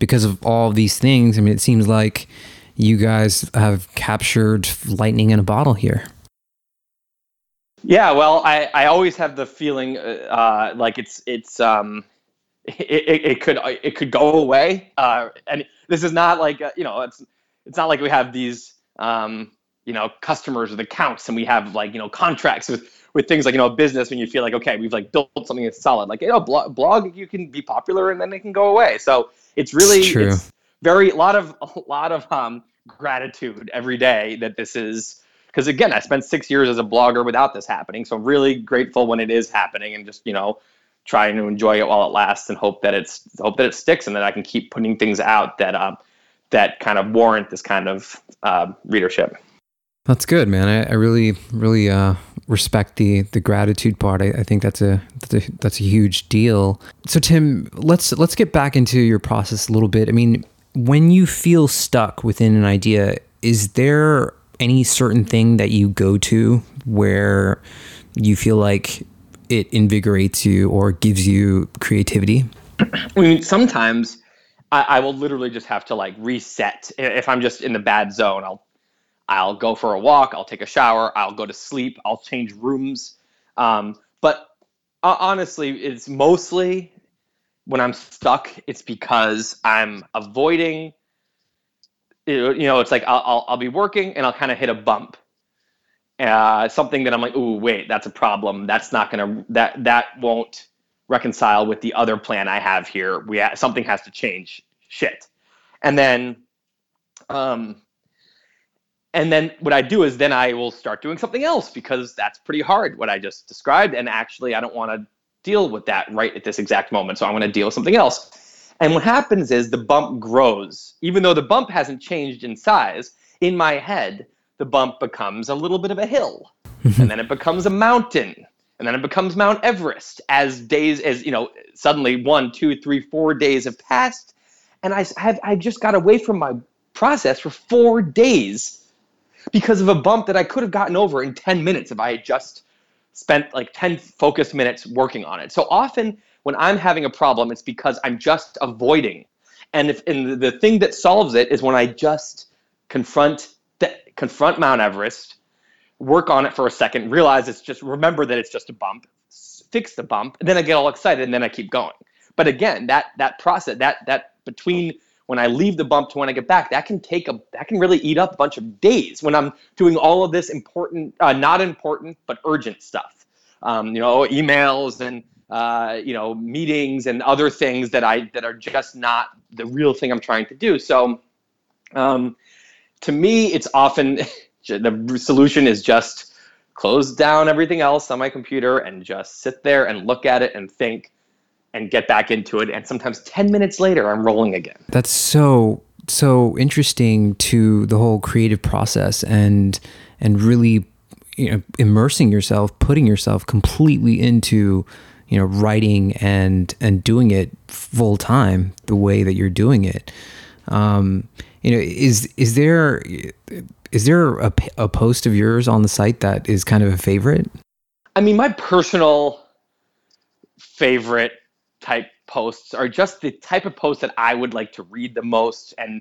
because of all of these things. I mean, it seems like you guys have captured lightning in a bottle here. Yeah, well, I, I always have the feeling uh, like it's it's um it, it, it, could it could go away, uh, and this is not like uh, you know it's it's not like we have these um, you know customers with accounts and we have like you know contracts with with things like you know business when you feel like okay we've like built something that's solid like you know blog, blog you can be popular and then it can go away so it's really it's, it's very a lot of a lot of um, gratitude every day that this is because again, I spent six years as a blogger without this happening, so I'm really grateful when it is happening, and just you know trying to enjoy it while it lasts and hope that it's hope that it sticks and that I can keep putting things out that um, that kind of warrant this kind of uh, readership. That's good, man. I, I really, really uh, respect the the gratitude part. I, I, think that's a, that's a that's a huge deal. So, Tim, let's let's get back into your process a little bit. I mean, when you feel stuck within an idea, is there any certain thing that you go to where you feel like it invigorates you or gives you creativity? I mean, sometimes I, I will literally just have to like reset. If I'm just in the bad zone, I'll I'll go for a walk. I'll take a shower. I'll go to sleep. I'll change rooms. Um, but uh, honestly, it's mostly when I'm stuck. It's because I'm avoiding. You know, it's like I'll I'll, I'll be working and I'll kind of hit a bump. Uh, something that I'm like, ooh, wait, that's a problem. That's not gonna that that won't reconcile with the other plan I have here. We ha- something has to change. Shit, and then, um, and then what I do is then I will start doing something else because that's pretty hard what I just described, and actually I don't want to deal with that right at this exact moment. So I'm going to deal with something else. And what happens is the bump grows, even though the bump hasn't changed in size. In my head, the bump becomes a little bit of a hill, mm-hmm. and then it becomes a mountain, and then it becomes Mount Everest as days as you know suddenly one two three four days have passed and I have I just got away from my process for four days because of a bump that I could have gotten over in 10 minutes if I had just spent like 10 focused minutes working on it. So often when I'm having a problem, it's because I'm just avoiding. And if and the thing that solves it is when I just confront the, confront Mount Everest, work on it for a second, realize it's just remember that it's just a bump, fix the bump, and then I get all excited and then I keep going. But again, that that process, that that between when I leave the bump to when I get back, that can take a that can really eat up a bunch of days when I'm doing all of this important, uh, not important, but urgent stuff. Um, you know, emails and uh, you know meetings and other things that I that are just not the real thing I'm trying to do. So, um, to me, it's often the solution is just close down everything else on my computer and just sit there and look at it and think and get back into it. And sometimes 10 minutes later, I'm rolling again. That's so, so interesting to the whole creative process and, and really, you know, immersing yourself, putting yourself completely into, you know, writing and, and doing it full time the way that you're doing it. Um, you know, is, is there, is there a, a post of yours on the site that is kind of a favorite? I mean, my personal favorite type posts are just the type of posts that I would like to read the most and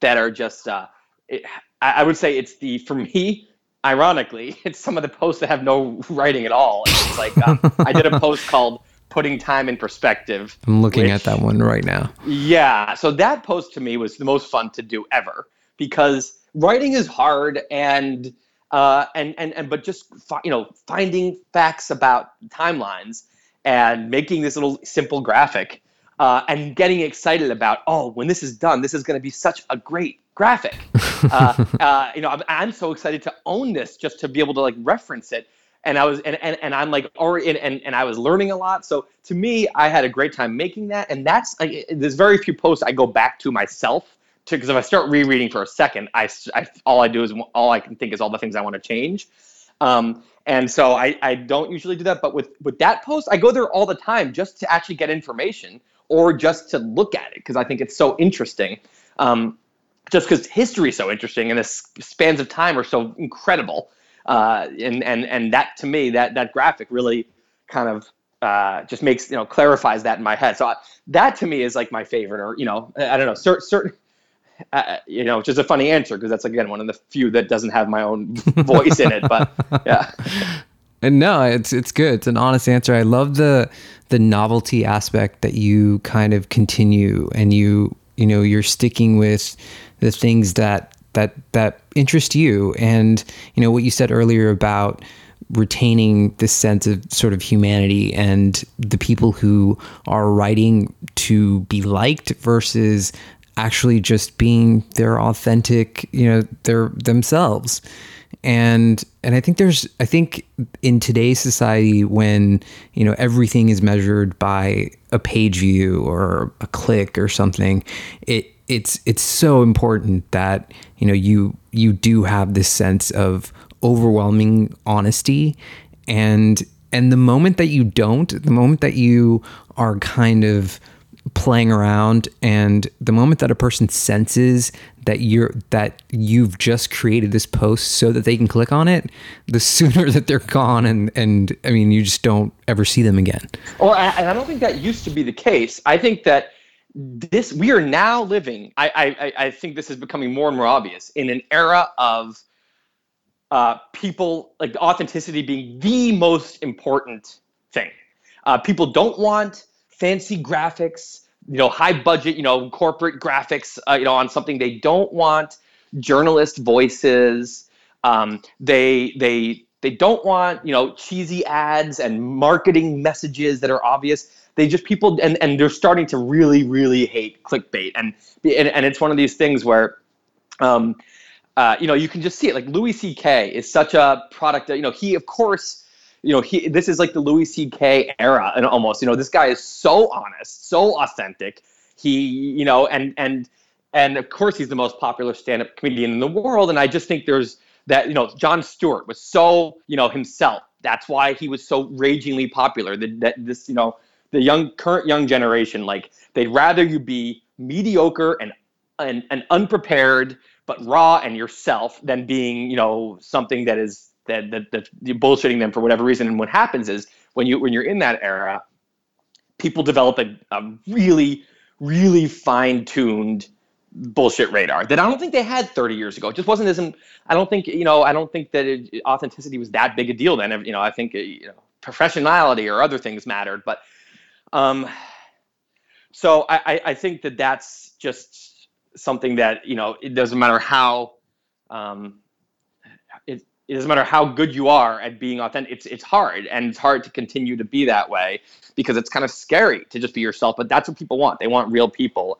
that are just uh, it, I would say it's the for me ironically it's some of the posts that have no writing at all. It's like uh, I did a post called putting time in perspective I'm looking which, at that one right now. Yeah so that post to me was the most fun to do ever because writing is hard and uh, and and and but just you know finding facts about timelines and making this little simple graphic uh, and getting excited about, oh, when this is done, this is going to be such a great graphic. uh, uh, you know, I'm, I'm, so excited to own this just to be able to like reference it. And I was, and, and, and I'm like, or, and, and, and I was learning a lot. So to me, I had a great time making that. And that's, like, there's very few posts I go back to myself to, because if I start rereading for a second, I, I, all I do is, all I can think is all the things I want to change. Um, and so I, I don't usually do that. But with, with that post, I go there all the time just to actually get information or just to look at it because I think it's so interesting. Um, just because history is so interesting and the spans of time are so incredible. Uh, and, and, and that to me, that, that graphic really kind of uh, just makes, you know, clarifies that in my head. So I, that to me is like my favorite or, you know, I don't know, certain, certain uh, you know, which is a funny answer because that's again one of the few that doesn't have my own voice in it. But yeah. And no, it's it's good. It's an honest answer. I love the the novelty aspect that you kind of continue and you you know you're sticking with the things that that that interest you and you know what you said earlier about retaining this sense of sort of humanity and the people who are writing to be liked versus actually just being their authentic, you know, their themselves. And and I think there's I think in today's society when, you know, everything is measured by a page view or a click or something, it it's it's so important that, you know, you you do have this sense of overwhelming honesty and and the moment that you don't, the moment that you are kind of playing around and the moment that a person senses that you're that you've just created this post so that they can click on it the sooner that they're gone and and i mean you just don't ever see them again. Well and i don't think that used to be the case. I think that this we are now living i i i think this is becoming more and more obvious in an era of uh, people like authenticity being the most important thing. Uh, people don't want fancy graphics, you know, high budget, you know, corporate graphics, uh, you know, on something. They don't want journalist voices. Um, they they they don't want you know cheesy ads and marketing messages that are obvious. They just people and and they're starting to really really hate clickbait and and, and it's one of these things where. Um, uh, you know, you can just see it. Like Louis C.K. is such a product that, you know, he, of course, you know, he, this is like the Louis C.K. era and almost, you know, this guy is so honest, so authentic. He, you know, and, and, and of course he's the most popular stand-up comedian in the world. And I just think there's that, you know, Jon Stewart was so, you know, himself. That's why he was so ragingly popular. That, that this, you know, the young, current young generation, like they'd rather you be mediocre and, and, and unprepared but raw and yourself than being you know something that is that that, you're bullshitting them for whatever reason and what happens is when you when you're in that era people develop a, a really really fine-tuned bullshit radar that I don't think they had 30 years ago. It just wasn't as I don't think you know I don't think that it, authenticity was that big a deal then. You know I think you know professionality or other things mattered, but um, so I I think that that's just something that you know it doesn't matter how um, it, doesn't matter how good you are at being authentic it's it's hard and it's hard to continue to be that way because it's kind of scary to just be yourself but that's what people want they want real people.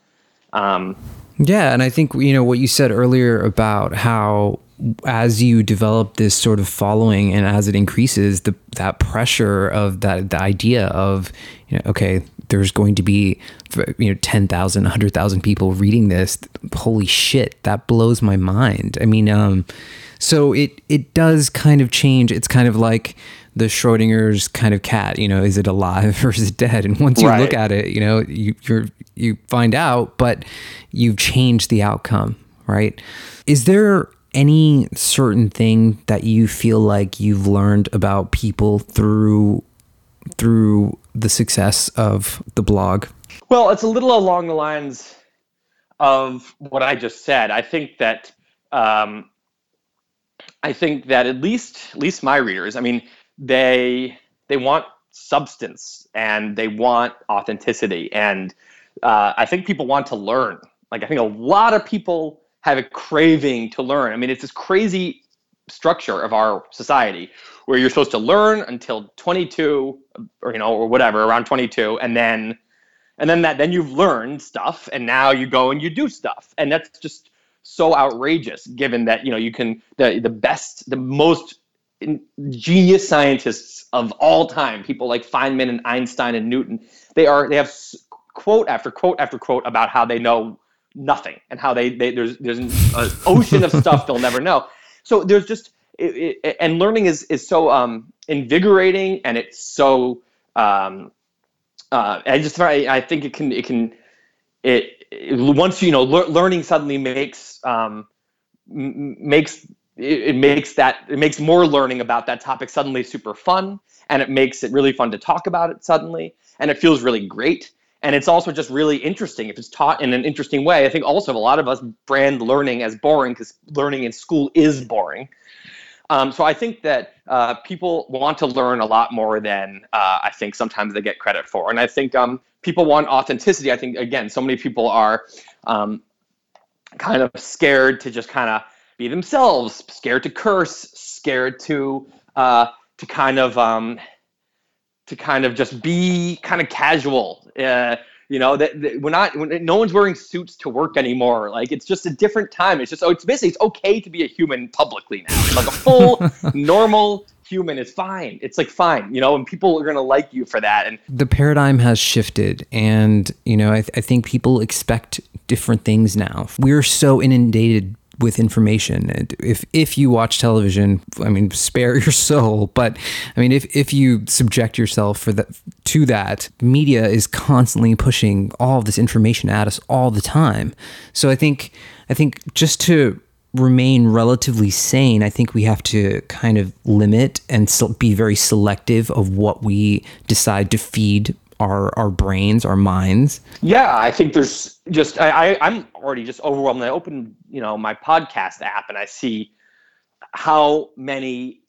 Um, yeah and i think you know what you said earlier about how as you develop this sort of following and as it increases the that pressure of that the idea of you know okay there's going to be you know 10,000 100,000 people reading this holy shit that blows my mind. I mean um so it it does kind of change it's kind of like the Schrodinger's kind of cat, you know, is it alive or is it dead? And once you right. look at it, you know, you you're you find out, but you've changed the outcome, right? Is there any certain thing that you feel like you've learned about people through through the success of the blog? Well, it's a little along the lines of what I just said. I think that um, I think that at least at least my readers, I mean, they they want substance and they want authenticity, and uh, I think people want to learn. Like I think a lot of people have a craving to learn. I mean, it's this crazy structure of our society where you're supposed to learn until 22 or you know or whatever around 22 and then and then that then you've learned stuff and now you go and you do stuff and that's just so outrageous given that you know you can the the best the most genius scientists of all time people like feynman and einstein and newton they are they have quote after quote after quote about how they know nothing and how they, they there's there's an ocean of stuff they'll never know. So there's just it, it, and learning is is so um, invigorating and it's so um, uh, I just I, I think it can it can it, it once you know le- learning suddenly makes um, m- makes it, it makes that it makes more learning about that topic suddenly super fun and it makes it really fun to talk about it suddenly and it feels really great. And it's also just really interesting. If it's taught in an interesting way i think also a lot of us brand learning as boring because learning in school is boring. Um, so I think that uh, people want to learn a lot more than uh, I think sometimes they get credit for. And I think um, people want authenticity. I think, again, so many people are um, kind of scared to just kind of be themselves, scared to curse, scared to uh, to kind of um, to kind of just be kind of casual. Uh, you know that, that we're not. No one's wearing suits to work anymore. Like it's just a different time. It's just oh, it's basically it's okay to be a human publicly now. Like a full normal human is fine. It's like fine, you know, and people are gonna like you for that. And the paradigm has shifted, and you know, I, th- I think people expect different things now. We're so inundated with information. And if if you watch television, I mean, spare your soul. But I mean, if if you subject yourself for that to that, media is constantly pushing all this information at us all the time. So I think I think just to remain relatively sane, I think we have to kind of limit and be very selective of what we decide to feed our our brains, our minds? Yeah, I think there's just I, I am already just overwhelmed. I open you know my podcast app and I see how many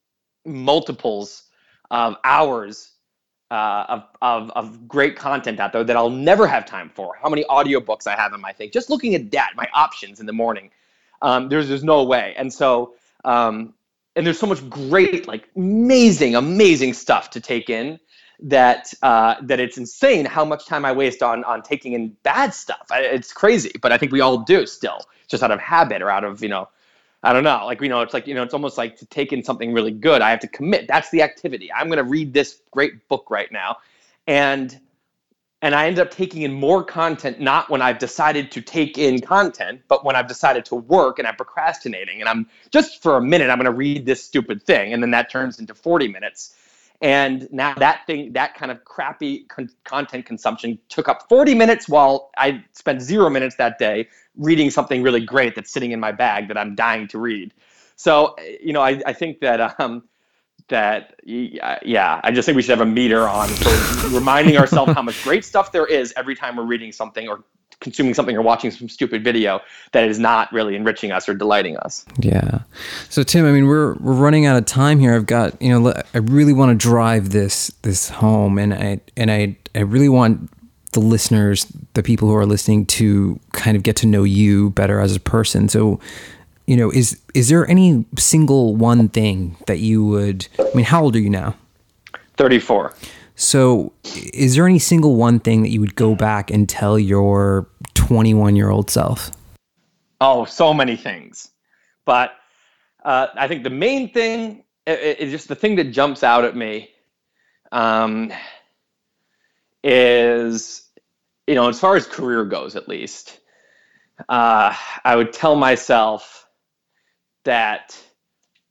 multiples of hours uh, of, of, of great content out there that I'll never have time for. How many audiobooks I have in my thing. Just looking at that, my options in the morning, um, there's there's no way. And so um, and there's so much great, like amazing, amazing stuff to take in that uh, that it's insane how much time I waste on on taking in bad stuff. I, it's crazy, but I think we all do still, just out of habit or out of you know I don't know. Like, you know, it's like, you know, it's almost like to take in something really good, I have to commit. That's the activity. I'm going to read this great book right now. And and I end up taking in more content not when I've decided to take in content, but when I've decided to work and I'm procrastinating and I'm just for a minute I'm going to read this stupid thing and then that turns into 40 minutes. And now that thing that kind of crappy con- content consumption took up 40 minutes while I spent 0 minutes that day reading something really great that's sitting in my bag that I'm dying to read. So, you know, I, I think that um, that uh, yeah, I just think we should have a meter on for reminding ourselves how much great stuff there is every time we're reading something or consuming something or watching some stupid video that is not really enriching us or delighting us. Yeah. So Tim, I mean, we're we're running out of time here. I've got you know, I really want to drive this this home, and I and I I really want the listeners, the people who are listening to kind of get to know you better as a person. So, you know, is is there any single one thing that you would I mean, how old are you now? 34. So, is there any single one thing that you would go back and tell your 21-year-old self? Oh, so many things. But uh, I think the main thing is just the thing that jumps out at me um, is, you know, as far as career goes, at least, uh, I would tell myself that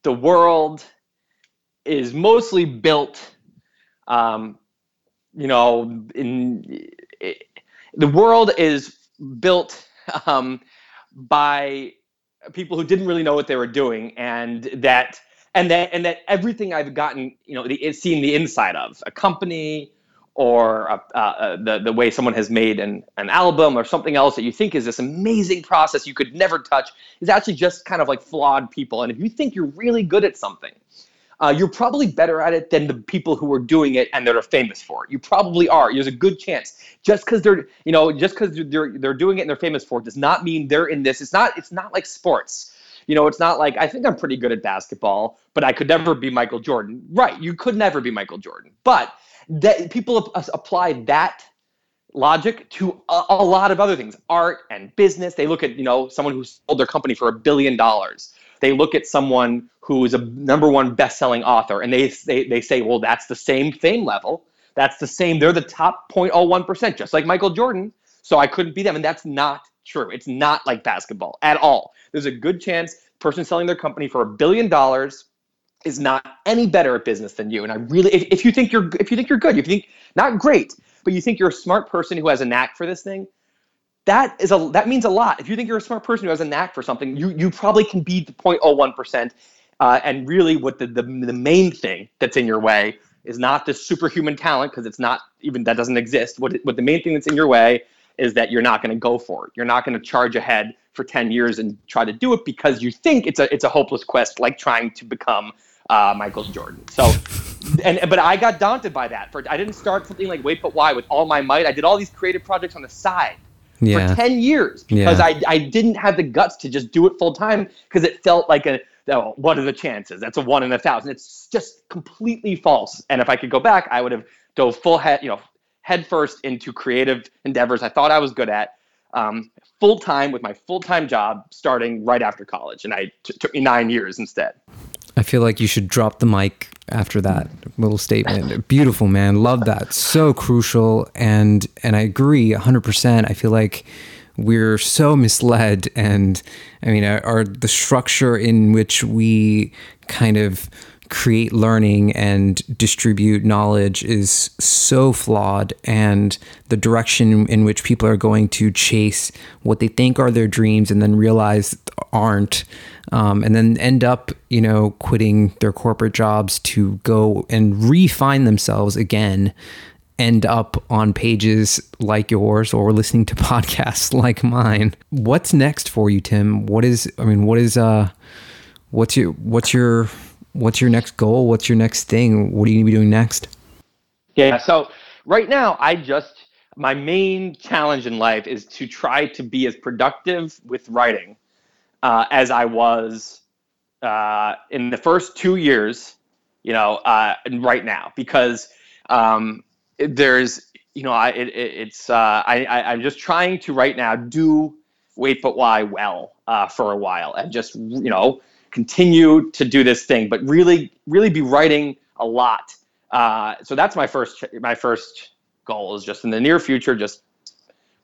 the world is mostly built, um, you know, in it, the world is built um, by people who didn't really know what they were doing, and that and that and that everything I've gotten, you know, the, seeing the inside of a company or uh, uh, the, the way someone has made an, an album or something else that you think is this amazing process you could never touch is actually just kind of like flawed people. And if you think you're really good at something, uh, you're probably better at it than the people who are doing it and that are famous for it. You probably are. There's a good chance. Just because they're, you know, just because they're they're doing it and they're famous for it does not mean they're in this. It's not. It's not like sports. You know, it's not like I think I'm pretty good at basketball, but I could never be Michael Jordan. Right? You could never be Michael Jordan, but that people apply that logic to a, a, lot of other things. Art and business they look at you know someone who sold their company for a billion dollars. They look at someone who is a number one best-selling author and they, they, they say well that's the same fame level. That's the same they're the top 0.01% just like michael jordan so i couldn't be them and that's not true. It's not like basketball at all. There's a good chance person selling their company for a billion dollars is not any better at business than you. And I really, if, if you think you're, if you think you're good, if you think not great, but you think you're a smart person who has a knack for this thing, that is a that means a lot. If you think you're a smart person who has a knack for something, you you probably can beat the 0.01 percent. Uh, and really, what the, the the main thing that's in your way is not this superhuman talent because it's not even that doesn't exist. What what the main thing that's in your way is that you're not going to go for it. You're not going to charge ahead for 10 years and try to do it because you think it's a it's a hopeless quest, like trying to become uh, Michael Jordan. So, and but I got daunted by that. For I didn't start something like Wait But Why with all my might. I did all these creative projects on the side yeah. for ten years because yeah. I I didn't have the guts to just do it full time because it felt like a oh, what are the chances? That's a one in a thousand. It's just completely false. And if I could go back, I would have dove full head, you know, head first into creative endeavors I thought I was good at. Um, full time with my full time job starting right after college, and I t- took me nine years instead. I feel like you should drop the mic after that little statement. Beautiful, man. Love that. So crucial. And and I agree 100%. I feel like we're so misled and I mean our the structure in which we kind of create learning and distribute knowledge is so flawed and the direction in which people are going to chase what they think are their dreams and then realize aren't um, and then end up you know quitting their corporate jobs to go and refine themselves again end up on pages like yours or listening to podcasts like mine what's next for you tim what is i mean what is uh what's your what's your what's your next goal? What's your next thing? What are you gonna be doing next? Yeah. So right now, I just my main challenge in life is to try to be as productive with writing uh, as I was uh, in the first two years, you know, uh, right now, because um, there's, you know, I, it, it's, uh, I, I, am just trying to right now do Wait But Why well uh, for a while and just, you know, continue to do this thing, but really, really be writing a lot. Uh, so that's my first, my first goal is just in the near future, just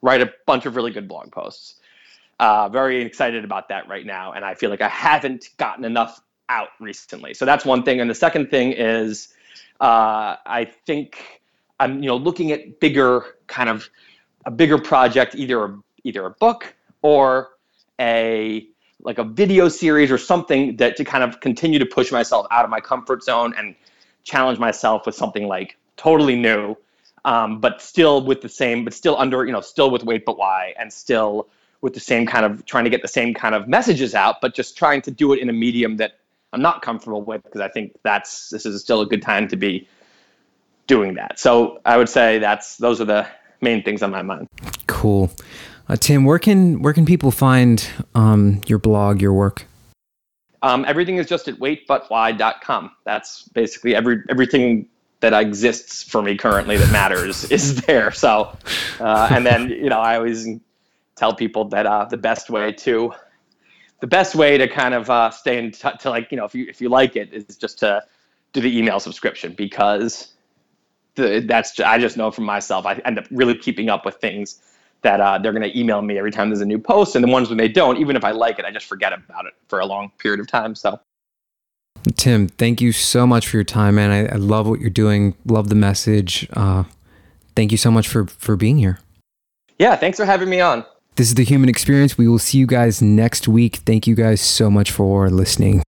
write a bunch of really good blog posts. Uh, very excited about that right now, and I feel like I haven't gotten enough out recently. So that's one thing. And the second thing is, uh, I think I'm you know looking at bigger kind of a bigger project, either a, either a book or a like a video series or something that to kind of continue to push myself out of my comfort zone and challenge myself with something like totally new, um, but still with the same, but still under you know still with Wait But Why and still with the same kind of trying to get the same kind of messages out, but just trying to do it in a medium that I'm not comfortable with because I think that's this is still a good time to be doing that. So I would say that's those are the main things on my mind. Cool, uh, Tim. Where can where can people find um, your blog, your work? Um, everything is just at waitbutwhy.com. That's basically every everything that exists for me currently that matters is there. So, uh, and then you know I always tell people that uh, the best way to the best way to kind of uh, stay in touch to like you know if you if you like it is just to do the email subscription because the, that's I just know from myself I end up really keeping up with things that uh, they're going to email me every time there's a new post and the ones when they don't even if I like it I just forget about it for a long period of time so. Tim thank you so much for your time man. I, I love what you're doing love the message uh, thank you so much for for being here. Yeah thanks for having me on this is the human experience. We will see you guys next week. Thank you guys so much for listening.